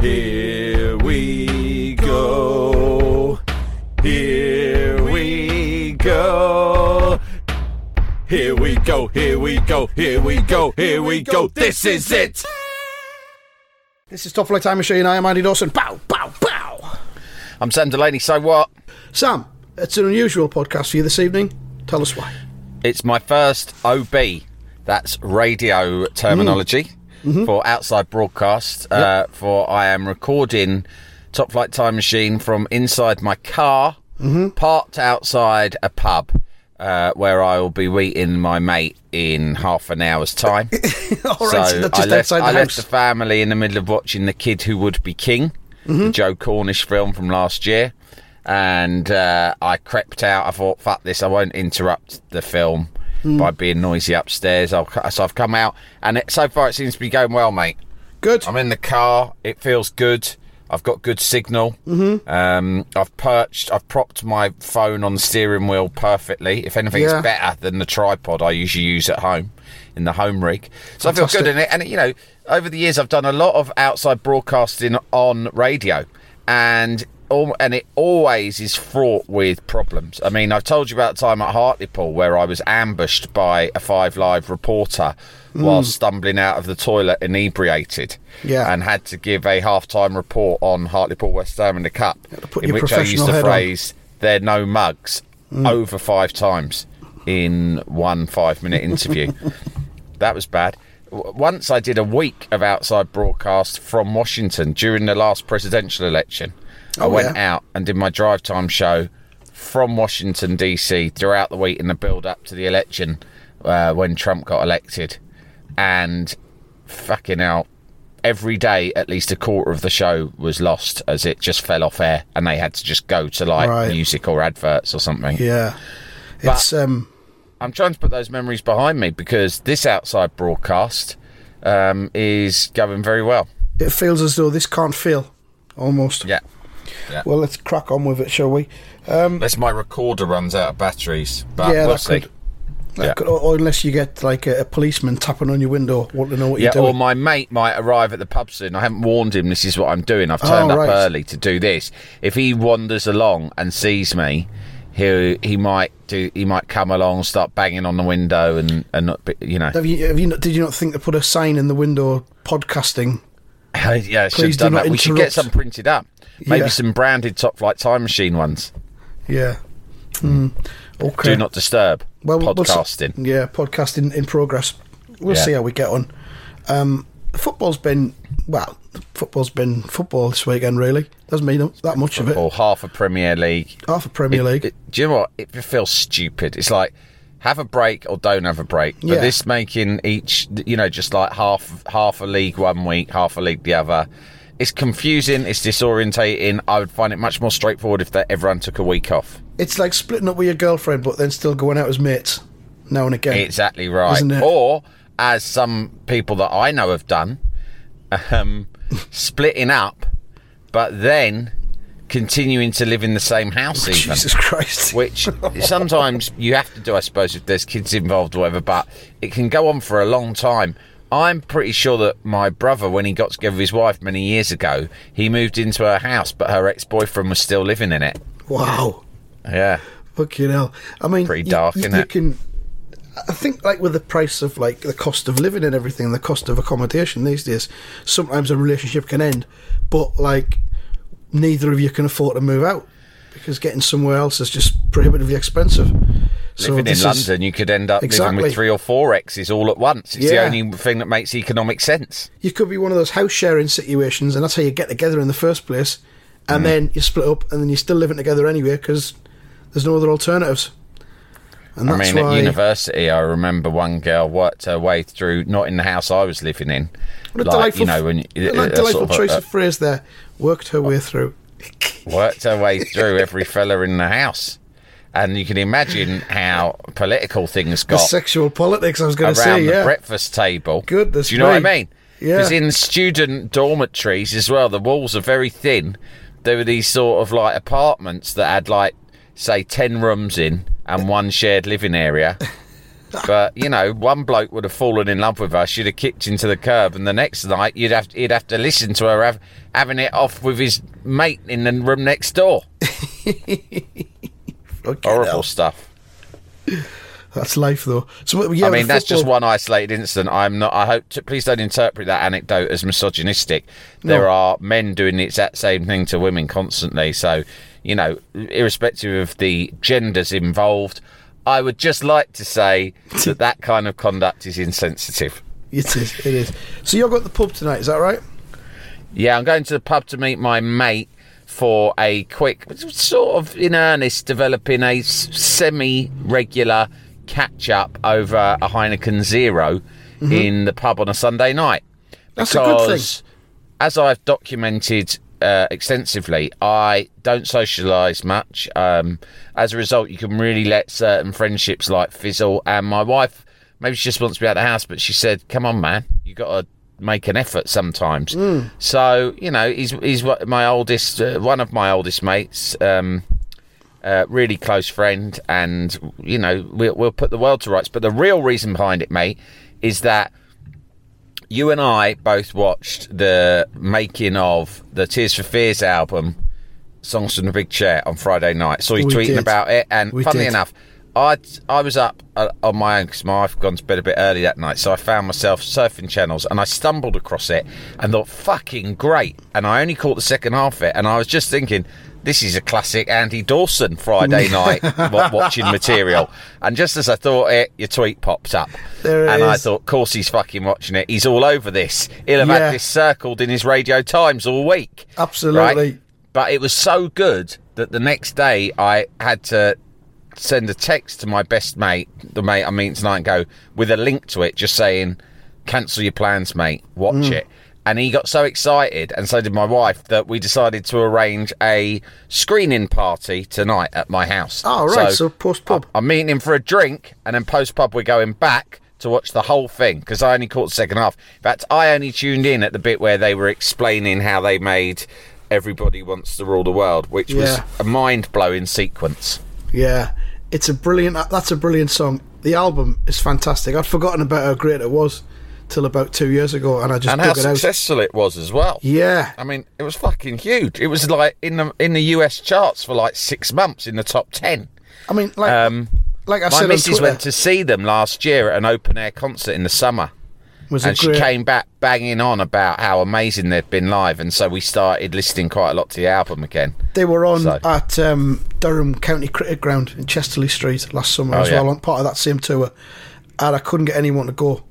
Here we go. Here we go. Here we go. Here we go. Here we go. Here we go. This is it. This is Top Flight Time Machine. I am Andy Dawson. Bow, bow, bow. I'm Sam Delaney, so what? Sam, it's an unusual podcast for you this evening. Tell us why. It's my first OB, that's radio terminology hmm. For outside broadcast. Uh, for I am recording Top Flight Time Machine from inside my car, parked outside a pub. Uh, where I will be meeting my mate in half an hour's time. All right, so, I left, outside the I left the family in the middle of watching The Kid Who Would Be King, Mm-hmm. the Joe Cornish film from last year. And uh, I crept out. I thought, fuck this, I won't interrupt the film Mm. by being noisy upstairs. I'll, so I've come out, and it, so far it seems to be going well, mate. Good. I'm in the car. It feels good. I've got good signal. Mm-hmm. Um, I've perched. I've propped my phone on the steering wheel perfectly. If anything, Yeah. it's better than the tripod I usually use at home in the home rig. So I feel good in it. And you know, over the years, I've done a lot of outside broadcasting on radio, and and it always is fraught with problems. I mean, I've told you about the time at Hartlepool where I was ambushed by a Five Live reporter while stumbling out of the toilet inebriated Yeah. and had to give a half-time report on Hartlepool West Ham in the Cup, in which I used the head on. phrase "they're no mugs" over five times in one five-minute interview. that was bad. Once I did a week of outside broadcast from Washington during the last presidential election. I Oh, went yeah. out and did my drive time show from Washington DC throughout the week in the build up to the election uh, when Trump got elected, and fucking hell, every day at least a quarter of the show was lost as it just fell off air, and they had to just go to like Right. music or adverts or something. yeah. It's um I'm trying to put those memories behind me because this outside broadcast um, is going very well. it feels as though this can't fail. Almost. Yeah. Well, let's crack on with it, shall we? Um, Unless my recorder runs out of batteries, but yeah, we'll that see. could. that Yeah. could- or, or unless you get like a, a policeman tapping on your window, want to know what Yeah, you're doing. or my mate might arrive at the pub soon. I haven't warned him this is what I'm doing. I've turned Oh, up early to do this. If he wanders along and sees me, he he might do. He might come along, start banging on the window, and and not, be- you know. have you? Have you? not- Did you not think to put a sign in the window podcasting? yeah, I should Please have do done not that. We should get some printed up. Maybe Yeah. some branded Top Flight Time Machine ones. Yeah. Mm. Okay. Do not disturb. Well, we'll podcasting. yeah, podcasting in progress. We'll Yeah. see how we get on. Um, football's been well. Football's been football this weekend. Really, doesn't mean that much of it. or half a Premier League. Half a Premier It- League. it- do you know what? It feels stupid. It's like have a break or don't have a break. But Yeah. this making each, you know, just like half half a league one week, half a league the other. It's confusing. It's disorientating. I would find it much more straightforward if that everyone took a week off. it's like splitting up with your girlfriend, but then still going out as mates now and again. Exactly right. Or as some people that I know have done, um, splitting up, but then continuing to live in the same house. even. Jesus Christ. which sometimes you have to do, I suppose, if there's kids involved or whatever, but it can go on for a long time. I'm pretty sure that my brother, when he got together with his wife many years ago, he moved into her house, but her ex boyfriend was still living in it. Wow. Yeah. Fucking hell. I mean, Pretty dark, you, innit? you can. I think, like with the price of like the cost of living and everything, and the cost of accommodation these days, sometimes a relationship can end, but like neither of you can afford to move out because getting somewhere else is just prohibitively expensive. So living in this is- London, you could end up living with three or four exes all at once. It's Yeah. the only thing that makes economic sense. you could be one of those house sharing situations, and that's how you get together in the first place, Mm. and then you split up, and then you're still living together anyway because there's no other alternatives. And I that's mean, why at university, I remember one girl worked her way through, not in the house I was living in. what a like, delightful, you know, when you, a delightful sort of, choice uh, of phrase there. Worked her way through. worked her way through every fella in the house. And you can imagine how political things The got sexual politics. I was going to say, Around the breakfast table. Goodness Do you know what I mean? Yeah. Because in student dormitories as well, the walls are very thin. There were these sort of like apartments that had like, say, 10 rooms in and one shared living area. But you know, one bloke would have fallen in love with her. She'd have kicked into the curb, and the next night you'd have he'd have to listen to her have, having it off with his mate in the room next door. Horrible stuff. That's life, though. So, yeah, I mean, that's just one isolated incident. I'm not. I hope. To, please don't interpret that anecdote as misogynistic. There are men doing the exact same thing to women constantly. So, you know, irrespective of the genders involved, I would just like to say that that kind of conduct is insensitive. It is. It is. So you're going to the pub tonight? Is that right? Yeah, I'm going to the pub to meet my mate for a quick, sort of in earnest, developing a semi regular catch up over a Heineken 0 in the pub on a Sunday night. Mm-hmm. That's a good thing. Because, as I've documented uh, extensively, I don't socialise much. Um, as a result, you can really let certain friendships like fizzle. And my wife, maybe she just wants to be out of the house, but she said, "Come on, man, you got to make an effort sometimes." Mm. So you know, he's he's what- my oldest, uh, one of my oldest mates. Um, uh, really close friend, and you know we'll, we'll put the world to rights. But the real reason behind it, mate, is that you and I both watched the making of the Tears for Fears album, Songs from the Big Chair, on Friday night. Saw you We tweeting did. about it, and We funnily did. enough, I I was up uh, on my own because my wife had gone to bed a bit early that night, so I found myself surfing channels, and I stumbled across it and thought, "Fucking great!" And I only caught the second half of it, and I was just thinking. This is a classic Andy Dawson Friday night watching material. And just as I thought it, your tweet popped up. There it and I thought, of course he's fucking watching it. He's all over this. He'll have Yeah. had this circled in his Radio Times all week. Absolutely. Right? But it was so good that the next day I had to send a text to my best mate, the mate I'm meeting tonight, and go with a link to it, just saying, cancel your plans, mate. Watch Mm. it. And he got so excited, and so did my wife, that we decided to arrange a screening party tonight at my house. Oh, right. So, post pub. I'm meeting him for a drink, and then post pub we're going back to watch the whole thing because I only caught the second half. In fact, I only tuned in at the bit where they were explaining how they made "Everybody Wants to Rule the World," which was a mind blowing sequence. Yeah, it's a brilliant. That's a brilliant song. The album is fantastic. I'd forgotten about how great it was till about two years ago, and I just and how it out. successful it was as well. Yeah, I mean, it was fucking huge. It was like in the in the US charts for like six months in the top ten. I mean, like, Um, like I my said missus went to see them last year at an open air concert in the summer. Was and she came back banging on about how amazing they'd been live, and so we started listening quite a lot to the album again. They were on So- at um, Durham County Cricket Ground in Chester-le-Street last summer Oh, as yeah. well, on part of that same tour. And I couldn't get anyone to go,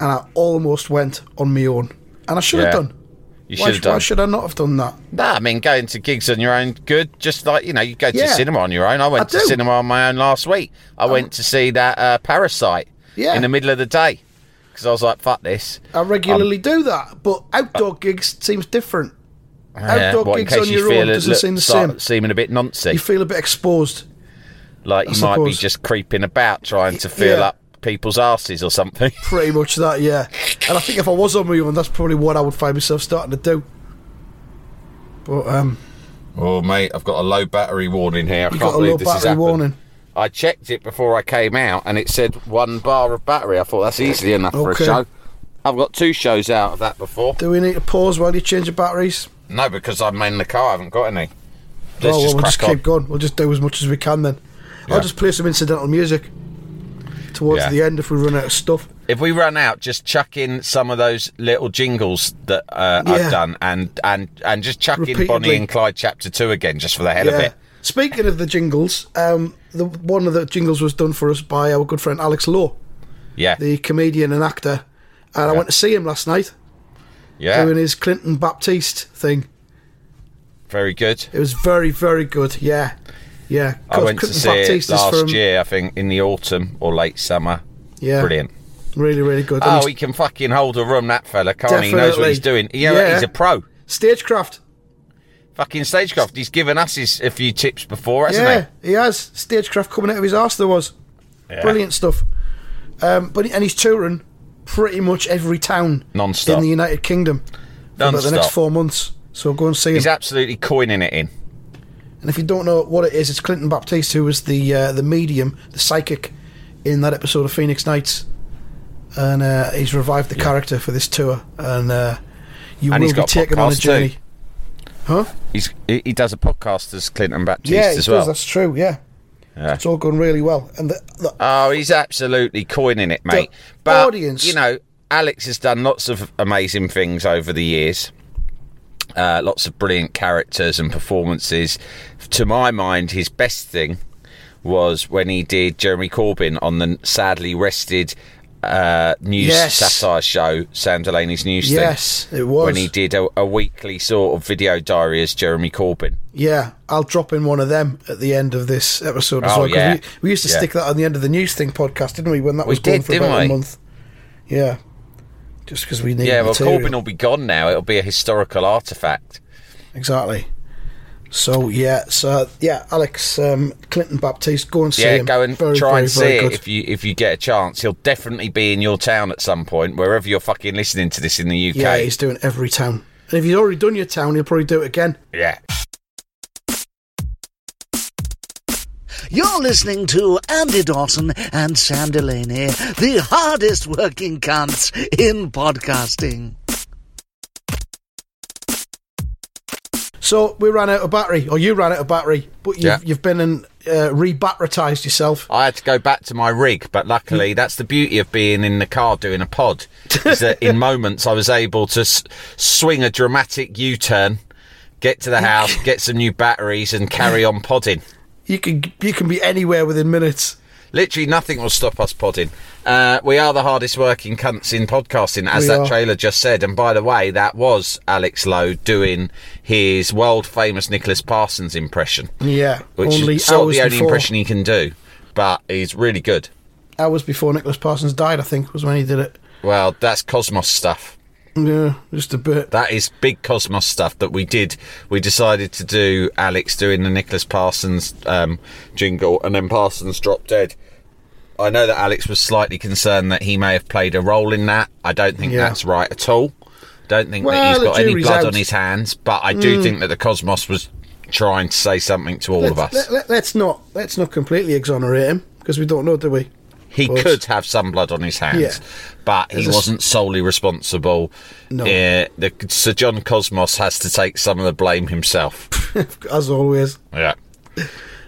and I almost went on my own, and I should have done. You Why, should have sh- why should I not have done that? Nah, I mean, going to gigs on your own, good. Just like you know, you go to Yeah. cinema on your own. I went I to. Cinema on my own last week. I went to see that uh, Parasite Yeah. in the middle of the day because I was like, "Fuck this." I regularly do that, but outdoor gigs seems different. Yeah, Outdoor what, gigs on you your own it doesn't look- seem the start same. seeming a bit noncy, You feel a bit exposed. like you I might be just creeping about trying to fill Yeah. up people's asses or something. Pretty much that, yeah. And I think if I was on my own, that's probably what I would find myself starting to do. But um, Oh, mate, I've got a low battery warning here. I you can't got a believe low this has battery happened. warning. I checked it before I came out, and it said one bar of battery. I thought that's easily enough for a show. I've got two shows out of that before. Do we need to pause while you change the batteries? No, because I'm in the car. I haven't got any. Let's oh, well, just we'll just on. keep going. We'll just do as much as we can then. Yeah. I'll just play some incidental music towards Yeah. the end if we run out of stuff. If we run out, just chuck in some of those little jingles that uh, Yeah. I've done, and and and just chuck in Bonnie and Clyde chapter two again, just for the hell of it. Speaking of the jingles, um, the one of the jingles was done for us by our good friend Alex Lowe, Yeah, the comedian and actor. And I went to see him last night yeah, doing his Clinton Baptiste thing. very good. It was very, very good. Yeah, Yeah, I went to see it Baptiste is last from- year, I think, in the autumn or late summer. Yeah, Brilliant. really, really good. Oh, he can fucking hold a room, that fella, can't he? He knows what he's doing. You Yeah. he's a pro. stagecraft. Fucking stagecraft. He's given us his, a few tips before, hasn't he? Yeah, he has stagecraft coming out of his arse. There was? Yeah. brilliant stuff. Um, but and he's touring pretty much every town Non-stop. in the United Kingdom for about the next four months. So go and see him. He's absolutely coining it in. And if you don't know what it is, it's Clinton Baptiste who was the uh, the medium, the psychic, in that episode of Phoenix Nights, and uh, he's revived the character for this tour. And uh, you And will be taken on a journey. too. Huh? He's he, he does a podcast as Clinton Baptiste yeah, as does. well. That's true. Yeah. Yeah. it's all going really well. And the, the, Oh, he's absolutely coining it, mate. But audience- you know, Alex has done lots of amazing things over the years. Uh, lots of brilliant characters and performances. To my mind, his best thing was when he did Jeremy Corbyn on the sadly rested uh, news Yes. satire show, Sam Delaney's news Yes, thing. it was. when he did a, a weekly sort of video diary as Jeremy Corbyn. yeah, I'll drop in one of them at the end of this episode as Oh, well. yeah. we, we used to Yeah. stick that on the end of the news thing podcast, didn't we? When that We was going did, for about we? a month. Yeah, just because we need Yeah, well, material. Corbyn will be gone now. It'll be a historical artifact. Exactly. So yeah, so yeah, Alex um, Clinton Baptiste, go and see Yeah, him. go and Very, try very, and see it good. if you if you get a chance. He'll definitely be in your town at some point, wherever you're fucking listening to this in the UK. Yeah, he's doing every town. And if you've already done your town, he'll probably do it again. Yeah. You're listening to Andy Dawson and Sam Delaney, the hardest working cunts in podcasting. So we ran out of battery, or you ran out of battery, but you've, Yeah. you've been and uh, yourself. I had to go back to my rig, but luckily that's the beauty of being in the car doing a pod. Is that in moments I was able to s- swing a dramatic U-turn, get to the house, get some new batteries, and carry on podding. You can you can be anywhere within minutes. Literally nothing will stop us podding. Uh, we are the hardest working cunts in podcasting, as We that are. trailer just said. And by the way, that was Alex Lowe doing his world famous Nicholas Parsons impression, Yeah, which only is sort of the only before impression he can do. But he's really good. hours before Nicholas Parsons died, I think was when he did it. Well, that's Cosmos stuff. Yeah, just a bit. That is big Cosmos stuff that we did. We decided to do Alex doing the Nicholas Parsons um, jingle, and then Parsons dropped dead. I know that Alex was slightly concerned that he may have played a role in that. I don't think Yeah. that's right at all. Don't think that he's got any blood out. Mm. on his hands, but I do think that the Cosmos was trying to say something to all of us. Let's, let, us not let's not completely exonerate him because we don't know, do we? He but- could have some blood on his hands, Yeah. but he There's wasn't solely responsible. No. Uh, the, Sir John Cosmos has to take some of the blame himself. As always. yeah.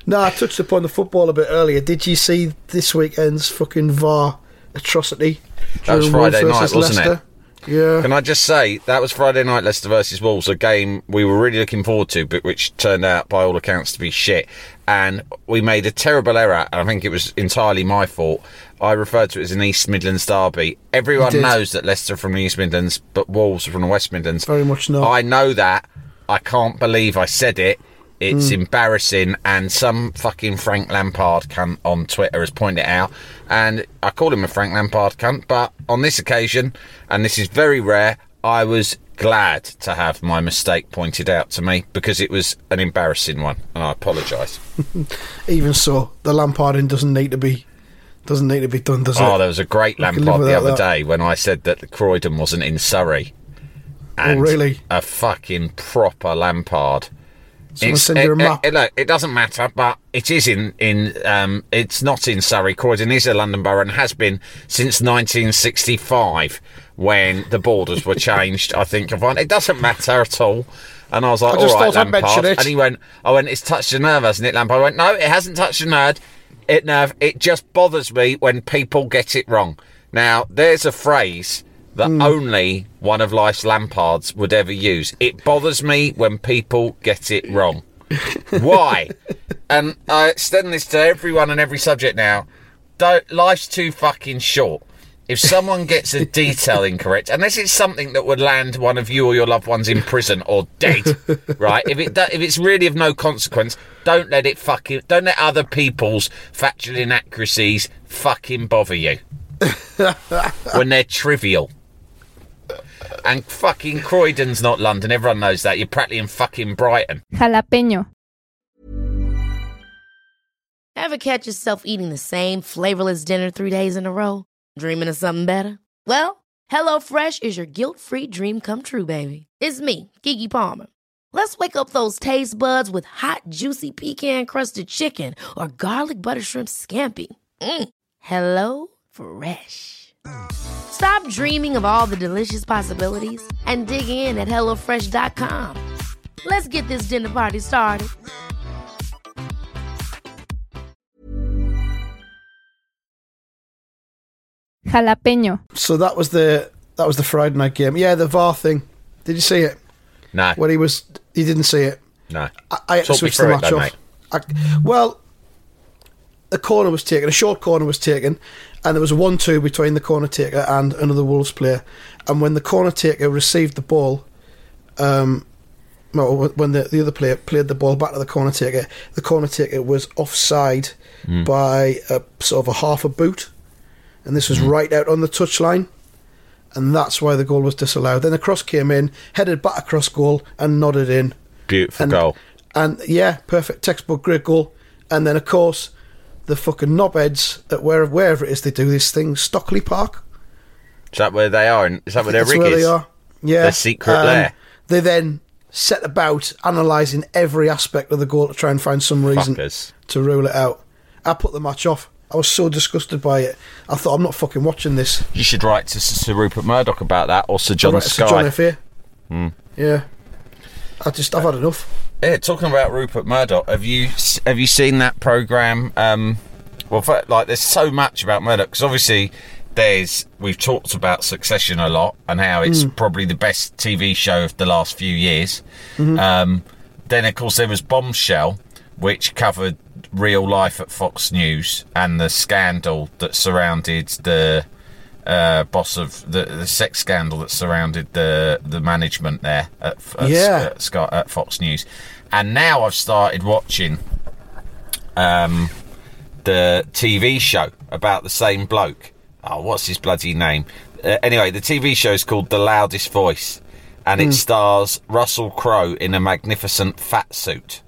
No, I touched upon the football a bit earlier. Did you see this weekend's fucking VAR atrocity? That was Friday night, wasn't it? Yeah. Can I just say that was Friday night Leicester versus Wolves, a game we were really looking forward to, but which turned out by all accounts to be shit. And we made a terrible error, and I think it was entirely my fault. I referred to it as an East Midlands derby. Everyone knows that Leicester are from the East Midlands, but Wolves are from the West Midlands. Very much not. I know that. I can't believe I said it. It's Hmm. embarrassing, and some fucking Frank Lampard cunt on Twitter has pointed it out. And I call him a Frank Lampard cunt, but on this occasion, and this is very rare, I was glad to have my mistake pointed out to me because it was an embarrassing one, and I apologise. Even so, the Lamparding doesn't need to be doesn't need to be done, does Oh, it? Oh, there was a great live Lampard the other that. day when I said that Croydon wasn't in Surrey. And Oh, really? A fucking proper Lampard. Someone It's- send you a it- map. it- look, it doesn't matter, but it is in in. Um, it's not in Surrey. Croydon is a London borough and has been since 1965 when the borders were changed. I think. It doesn't matter at all. And I was like, I just all right, thought I'd mention Lampard. it. And he went, I went, it's touched a nerve, hasn't it, Lampard? I went, no, it hasn't touched a nerve. It nerve. It just bothers me when people get it wrong. Now, there's a phrase that Hmm. only one of life's Lampards would ever use. It bothers me when people get it wrong. Why? and I extend this to everyone and every subject now. Don't, life's too fucking short. if someone gets a detail incorrect, unless it's something that would land one of you or your loved ones in prison or dead, right? If it if it's really of no consequence, don't let it fucking don't let other people's factual inaccuracies fucking bother you when they're trivial. And fucking Croydon's not London. Everyone knows that. You're practically in fucking Brighton. Jalapeño. Ever catch yourself eating the same flavorless dinner three days in a row? Dreaming of something better? Well, HelloFresh is your guilt free dream come true, baby. It's me, Keke Palmer. Let's wake up those taste buds with hot, juicy pecan crusted chicken or garlic butter shrimp scampi. Mm. Hello Fresh. Stop dreaming of all the delicious possibilities and dig in at HelloFresh.com. Let's get this dinner party started. Jalapeño. So that was the that was the Friday night game. Yeah, the VAR thing. Did you see it? No, When he was, he didn't see it. no. I, I had to Talk me switch the through match off. I, well, a corner was taken, a short corner was taken, and there was a one-two between the corner taker and another Wolves player. And when the corner taker received the ball, um, well, when the, the other player played the ball back to the corner taker, the corner taker was offside by a sort of a half a boot, and this was right out on the touchline. And that's why the goal was disallowed. Then the cross came in, headed back across goal, and nodded in. Beautiful And, goal. And yeah, perfect textbook, great goal. And then of course, the fucking knobheads at where wherever it is they do this thing, Stockley Park. Is that where they are? Is that where their That's rig where is? they are. Yeah, Their secret lair. They then set about analysing every aspect of the goal to try and find some reason Fuckers. to rule it out. I put the match off. I was so disgusted by it. I thought I'm not fucking watching this. You should write to Sir Rupert Murdoch about that, or Sir John Sky. Sir John F.A. Hmm. Yeah, I just I've had enough. Yeah, talking about Rupert Murdoch, have you have you seen that program? Um, well, for, like, there's so much about Murdoch because obviously there's we've talked about Succession a lot and how it's probably the best TV show of the last few years. Um, then of course there was Bombshell, which covered real life at Fox News and the scandal that surrounded the uh, boss of the, the sex scandal that surrounded the the management there at, at, Yeah. at, Sky, at Fox News, and now I've started watching um, the TV show about the same bloke. Oh, what's his bloody name? Uh, anyway, the TV show is called The Loudest Voice, and it stars Russell Crowe in a magnificent fat suit.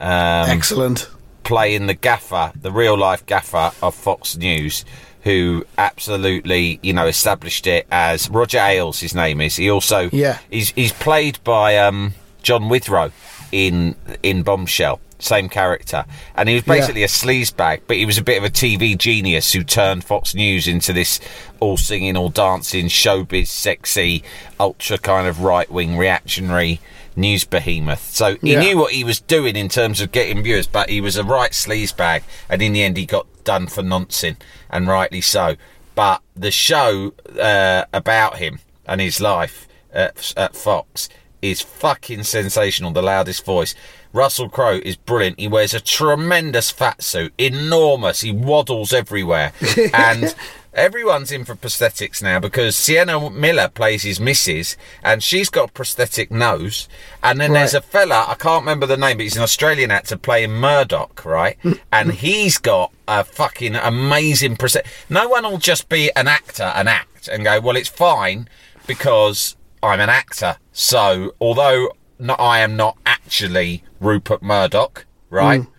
Um, Excellent. playing the gaffer, the real life gaffer of Fox News, who absolutely, you know, established it as Roger Ailes. His name is. He also, Yeah. he's he's played by um, John Lithgow in in Bombshell. Same character, and he was Yeah. basically a sleazebag, but he was a bit of a TV genius who turned Fox News into this all singing, all dancing, showbiz, sexy, ultra kind of right wing reactionary news behemoth. So he Yeah. knew what he was doing in terms of getting viewers, but he was a right sleazebag, and in the end, he got done for nonsense, and rightly so. But the show uh, about him and his life at, at Fox is fucking sensational. The loudest voice. Russell Crowe is brilliant. He wears a tremendous fat suit, enormous. He waddles everywhere, and everyone's in for prosthetics now because Sienna Miller plays his missus, and she's got a prosthetic nose. And then there's a fella I can't remember the name, but he's an Australian actor playing Murdoch, right? Hmm. and he's got a fucking amazing prosthetic. No one will just be an actor and act and go, well, it's fine because I'm an actor. So although no, I am not actually Rupert Murdoch, right? Hmm.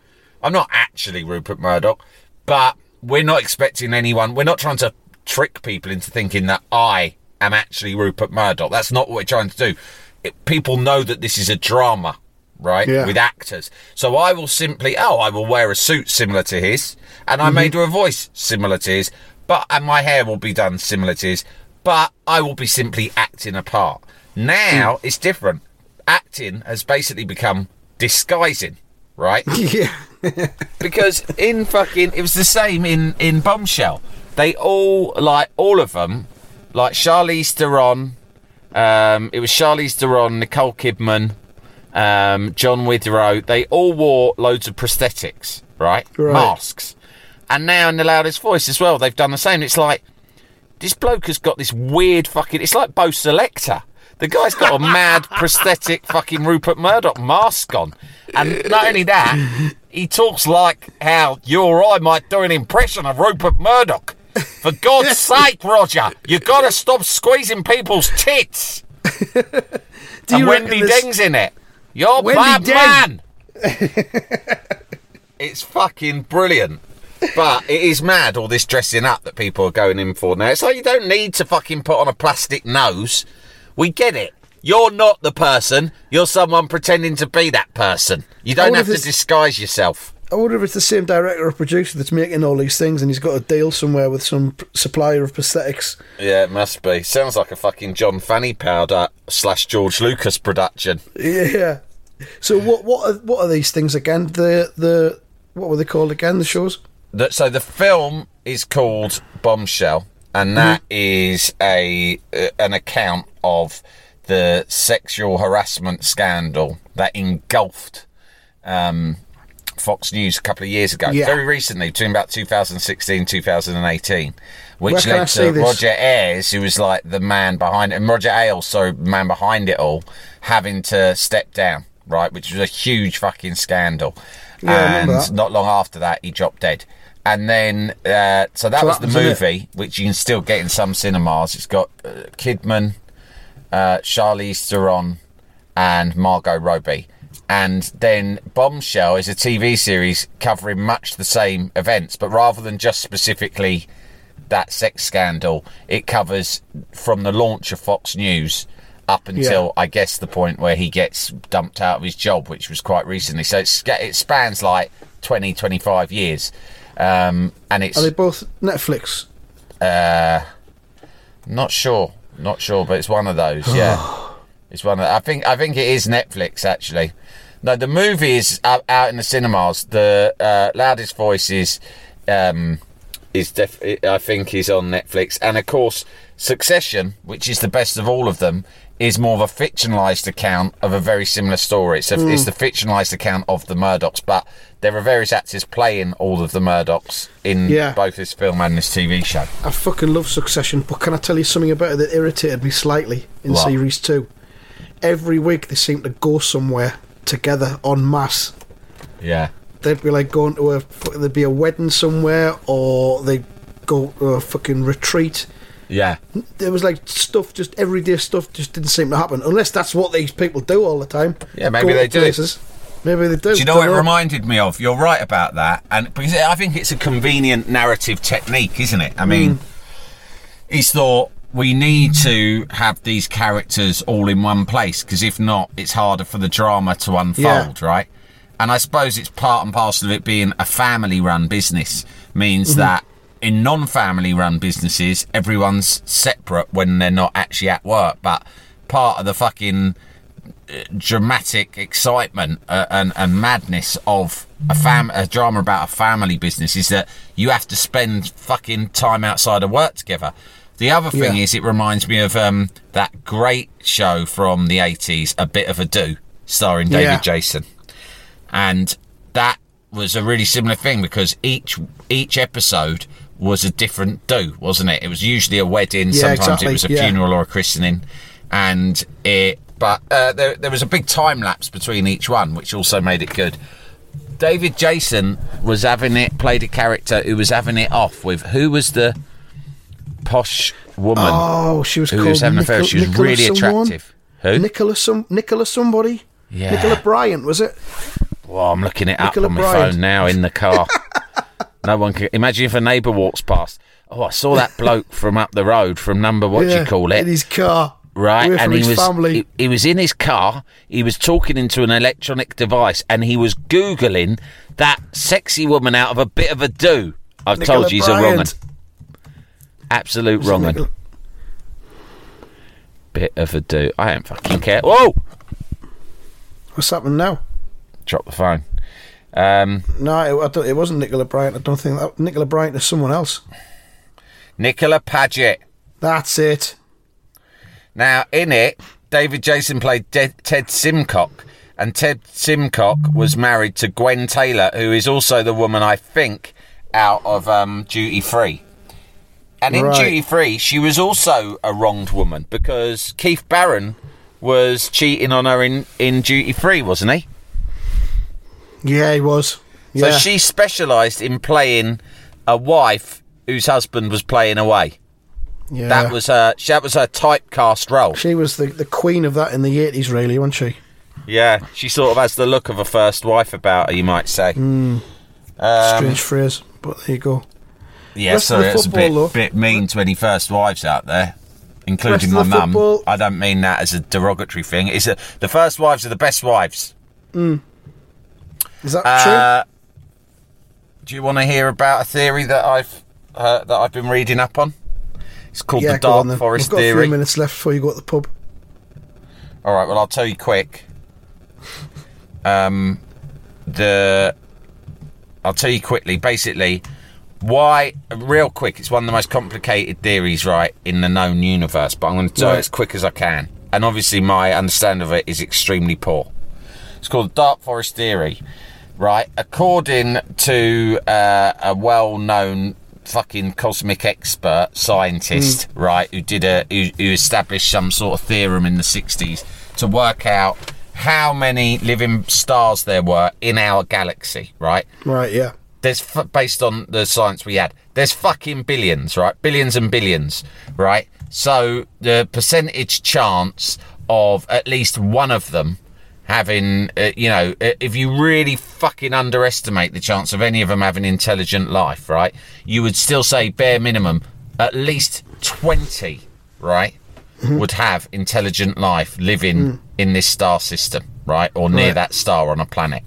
I'm not actually Rupert Murdoch, but we're not expecting anyone. We're not trying to trick people into thinking that I am actually Rupert Murdoch. That's not what we're trying to do. It, people know that this is a drama, right? Yeah. With actors. So I will simply, oh, I will wear a suit similar to his, and I may mm-hmm. do a voice similar to his, but and my hair will be done similar to his, but I will be simply acting a part. Now mm. it's different. Acting has basically become disguising, right? yeah. Because in fucking it was the same in in Bombshell. They all like all of them, like Charlize Theron. Um, it was Charlize Theron, Nicole Kidman, um, John Lithgow. They all wore loads of prosthetics, right? Right. Masks. And now in the loudest voice as well, they've done the same. It's like this bloke has got this weird fucking. It's like Bo' Selecta. The guy's got a mad prosthetic fucking Rupert Murdoch mask on, and not only that, he talks like how you or I might do an impression of Rupert Murdoch. For God's sake, Roger, you got to stop squeezing people's tits. Do and Wendy this- Deng's in it. You're Wendy bad man. it's fucking brilliant. But it is mad all this dressing up that people are going in for now. It's like you don't need to fucking put on a plastic nose. We get it. You're not the person. You're someone pretending to be that person. You don't have to disguise yourself. I wonder if it's the same director or producer that's making all these things, and he's got a deal somewhere with some p- supplier of prosthetics. Yeah, it must be. Sounds like a fucking John Fanny Powder slash George Lucas production. Yeah. So what what are, what are these things again? The the what were they called again? The shows. the, so the film is called Bombshell, and that is a uh, an account of the sexual harassment scandal that engulfed um, Fox News a couple of years ago, Yeah. very recently, between about 2016 2018, which led to? Roger Ayres, who was like the man behind it, and Roger Ailes, the man behind it all, having to step down, right, which was a huge fucking scandal. Yeah, and not long after that, he dropped dead. And then, uh, so that So was that the was it. movie, which you can still get in some cinemas. It's got uh, Kidman, uh, Charlize Theron, and Margot Robbie. And then Bombshell is a TV series covering much the same events, but rather than just specifically that sex scandal, it covers from the launch of Fox News up until I guess the point where he gets dumped out of his job, which was quite recently. So it's, it spans like 20, 25 years. Um, and it's Are they both Netflix? Not sure, not sure, but it's one of those. Yeah, it's one of. I think I think it is Netflix actually. No, the movie is out, out in the cinemas. The uh, loudest voices um, is def- I think is on Netflix, and of course Succession, which is the best of all of them, is more of a fictionalized account of a very similar story. It's, a, hmm. it's the fictionalized account of the Murdochs, but there are various actors playing all of the Murdochs in Yeah. both this film and this TV show. I fucking love Succession, but can I tell you something about it that irritated me slightly in What? series two? Every week they seem to go somewhere together en masse. Yeah. They'd be like going to a there'd be a wedding somewhere, or they'd go to a fucking retreat. Yeah. There was like stuff, just everyday stuff, just didn't seem to happen. Unless that's what these people do all the time. Yeah, maybe Go they do. places. Maybe they do. Do you know Don't what it reminded me of? You're right about that, and because I think it's a convenient narrative technique, isn't it? I mean, hmm. he's thought we need to have these characters all in one place because if not, it's harder for the drama to unfold, right? And I suppose it's part and parcel of it being a family-run business means mm-hmm. that in non-family run businesses, everyone's separate when they're not actually at work, but part of the fucking dramatic excitement uh, and, and madness of a fam a drama about a family business is that you have to spend fucking time outside of work together. The other thing Yeah. is, it reminds me of um, that great show from the eighties, A Bit of a Do, starring David Yeah. Jason, and that was a really similar thing because each each episode was a different do, wasn't it? It was usually a wedding, Yeah, sometimes exactly, it was a yeah. funeral or a christening, and it. But uh, there, there was a big time lapse between each one, which also made it good. David Jason was having it, played a character who was having it off with who was the posh woman Oh, she was who was having an affair. She was Nicola really someone? attractive. Who? Nicola some Nicola somebody. Yeah. Nicola Bryant was it? Well, I'm looking it up Nicola on my Bryant. phone now in the car. no one can imagine if a neighbour walks past. Oh, I saw that bloke from up the road from number what Yeah, you call it In his car. Right, and he was he, he was in his car. He was talking into an electronic device, and he was googling that sexy woman out of a bit of a do. I've Nicola told you he's a wrong Bryant. Absolute wrong Nicola- Bit of a do. I don't fucking care. Whoa! What's happening now? Drop the phone. Um, No, it, it wasn't Nicola Bryant. I don't think that Nicola Bryant is someone else. Nicola Pagett. That's it. Now, in it, David Jason played De- Ted Simcock, and Ted Simcock was married to Gwen Taylor, who is also the woman I think out of um, Duty Free. And in Right. Duty Free, she was also a wronged woman because Keith Barron was cheating on her in, in Duty Free, wasn't he? Yeah, he was. So she specialised in playing a wife whose husband was playing away. yeah. That was her. That was her typecast role. She was the, the queen of that in the 80s, really, wasn't she? Yeah, she sort of has the look of a first wife about her, you might say. Hmm. Um, Strange phrase, but there you go. Yeah, Rest of sorry, the it's a bit, though. bit mean to any first wives out there, including my mum. football- I don't mean that as a derogatory thing. It's a, the first wives are the best wives. Is that Uh, do you want to hear about a theory that I've uh, that I've been reading up on? It's called Yeah, the on Dark then. Forest We've got a few minutes left before you go to the pub. All right, well, I'll tell you quick. Um, the I'll tell you quickly. Basically, why? Real quick. It's one of the most complicated theories, right, in the known universe. But I'm going to tell it as quick as I can. And obviously, my understanding of it is extremely poor. It's called the Dark Forest theory, right? According to uh, a well-known fucking cosmic expert scientist, right, who did a who, who established some sort of theorem in the '60s to work out how many living stars there were in our galaxy, right? Right, yeah. there's f- based on the science we had there's fucking billions right billions and billions right so the percentage chance of at least one of them having uh, you know uh, if you really fucking underestimate the chance of any of them having intelligent life right you would still say bare minimum at least 20 right would have intelligent life living in this star system right or near Right. that star on a planet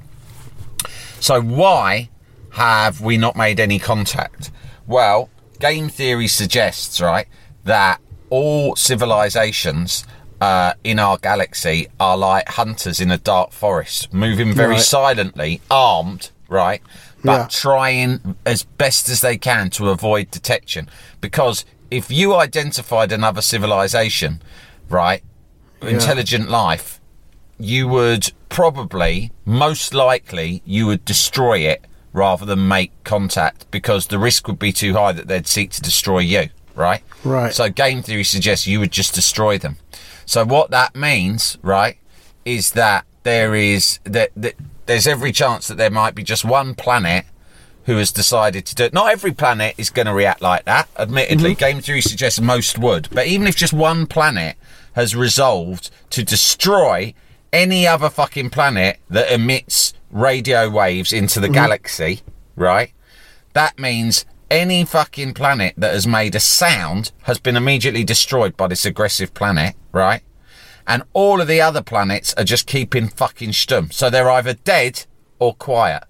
so why have we not made any contact? Well, game theory suggests, right, that all civilizations uh, in our galaxy are like hunters in a dark forest, moving very Right. silently, armed, right, but Yeah. trying as best as they can to avoid detection. Because if you identified another civilization, right, intelligent life, you would probably, most likely, you would destroy it rather than make contact because the risk would be too high that they'd seek to destroy you, right? Right. So game theory suggests you would just destroy them. So what that means, right, is that there is that, that there's every chance that there might be just one planet who has decided to do it. Not every planet is going to react like that. Admittedly, mm-hmm. game theory suggests most would. But even if just one planet has resolved to destroy any other fucking planet that emits radio waves into the mm-hmm. galaxy, right? That means any fucking planet that has made a sound has been immediately destroyed by this aggressive planet, right? And all of the other planets are just keeping fucking stum. So they're either dead or quiet.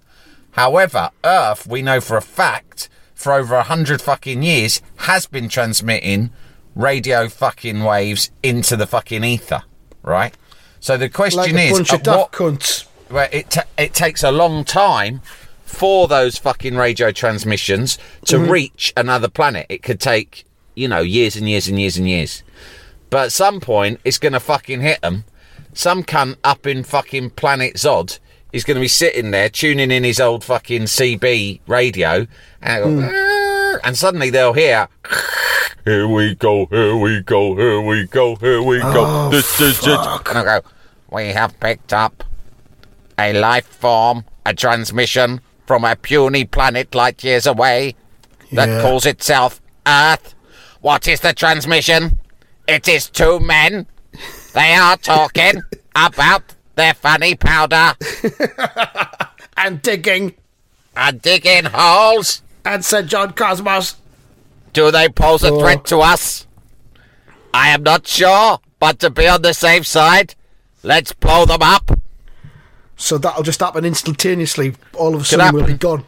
However, Earth, we know for a fact, for over a hundred fucking years, has been transmitting radio fucking waves into the fucking ether, right? So the question Like a is, bunch of at what cunts. where it ta- it takes a long time for those fucking radio transmissions to mm-hmm. reach another planet. It could take you know years and years and years and years. But at some point, it's going to fucking hit them. Some cunt up in fucking Planet Zod is going to be sitting there tuning in his old fucking CB radio, and, go, mm. and suddenly they'll hear. Here we go, here we go, here we go, here we go. Oh, This is it. And I'll go, we have picked up a life form, a transmission from a puny planet light years away that Yeah. calls itself Earth. What is the transmission? It is two men. They are talking about their funny powder And digging. and digging holes. And St. John Cosmos. Do they pose a threat to us? I am not sure, but to be on the safe side, let's blow them up. So that'll just happen instantaneously. All of a sudden, we'll be gone.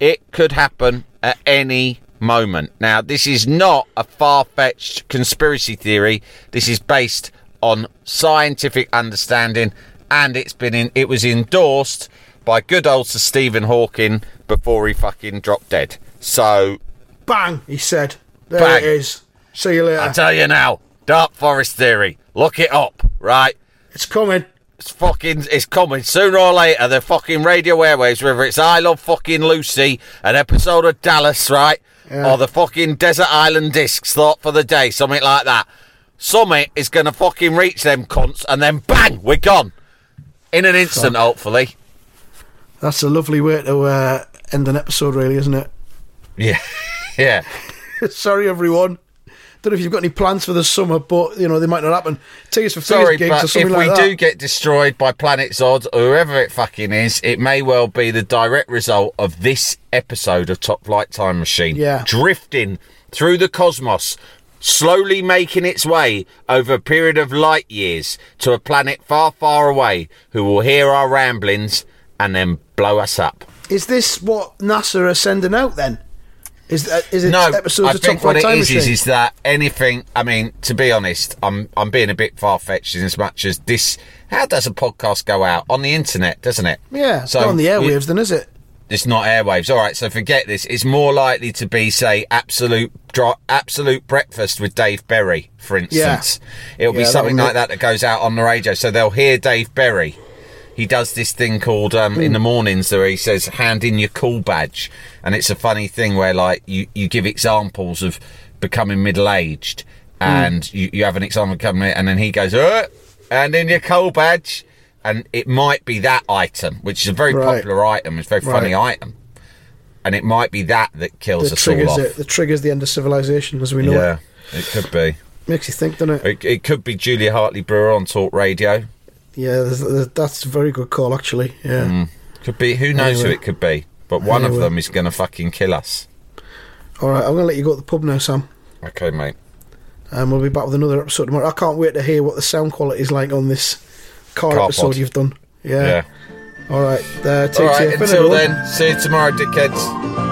It could happen at any moment. Now, this is not a far fetched conspiracy theory. This is based on scientific understanding, and it's been in, it was endorsed by good old Sir Stephen Hawking before he fucking dropped dead. So Bang, he said. There Bang. it is. See you later. I tell you now, Dark Forest theory. Look it up, right? it's coming. It's fucking, it's coming sooner or later. The fucking radio airwaves, whether it's I Love Fucking Lucy, an episode of Dallas, right? or the fucking desert island discs thought for the day, something like that. Something is going to fucking reach them cunts, and then bang, we're gone in an instant, hopefully. That's a lovely way to uh, end an episode, really, isn't it? Yeah, yeah. Sorry, everyone. Don't know if you've got any plans for the summer, but you know they might not happen. Tickets for Sorry, gigs or but something if we that. do get destroyed by Planet Zod or whoever it fucking is, it may well be the direct result of this episode of Top Flight Time Machine. Yeah. Drifting through the cosmos, slowly making its way over a period of light years to a planet far, far away who will hear our ramblings and then blow us up. Is this what NASA are sending out then? Is that is it no, episodes I of think Top what it is, is is that anything. I mean, to be honest, I'm I'm being a bit far fetched in as much as this. How does a podcast go out on the internet? Doesn't it? yeah, So not on the airwaves, then is it? It's not airwaves. All right, so forget this. It's more likely to be, say, absolute absolute breakfast with Dave Berry, for instance. Yeah. It'll be something like that that goes out on the radio. So they'll hear Dave Berry. He does this thing called um, in the Hmm. mornings where he says, "Hand in your call badge," and it's a funny thing where like you you give examples of becoming middle aged, Hmm. and you, you have an example coming, and then he goes, uh, "Hand in your call badge." And it might be that item, which is a very Right. popular item. It's a very funny Right. item, and it might be that that kills That us all triggers off. it. That triggers the end of civilization as we know yeah, it. it could be. Makes you think, doesn't it? It, it could be Julia Hartley Brewer on Talk Radio. Yeah, that's a very good call, actually. Yeah. Mm. Could be. Who knows who it could be? But one of them is going to fucking kill us. All right, I'm going to let you go to the pub now, Sam. Okay, mate. And we'll be back with another episode tomorrow. I can't wait to hear what the sound quality is like on this car, Car episode you've done. Yeah. Yeah. All right. Uh, take All right. Until then, see you tomorrow, dickheads.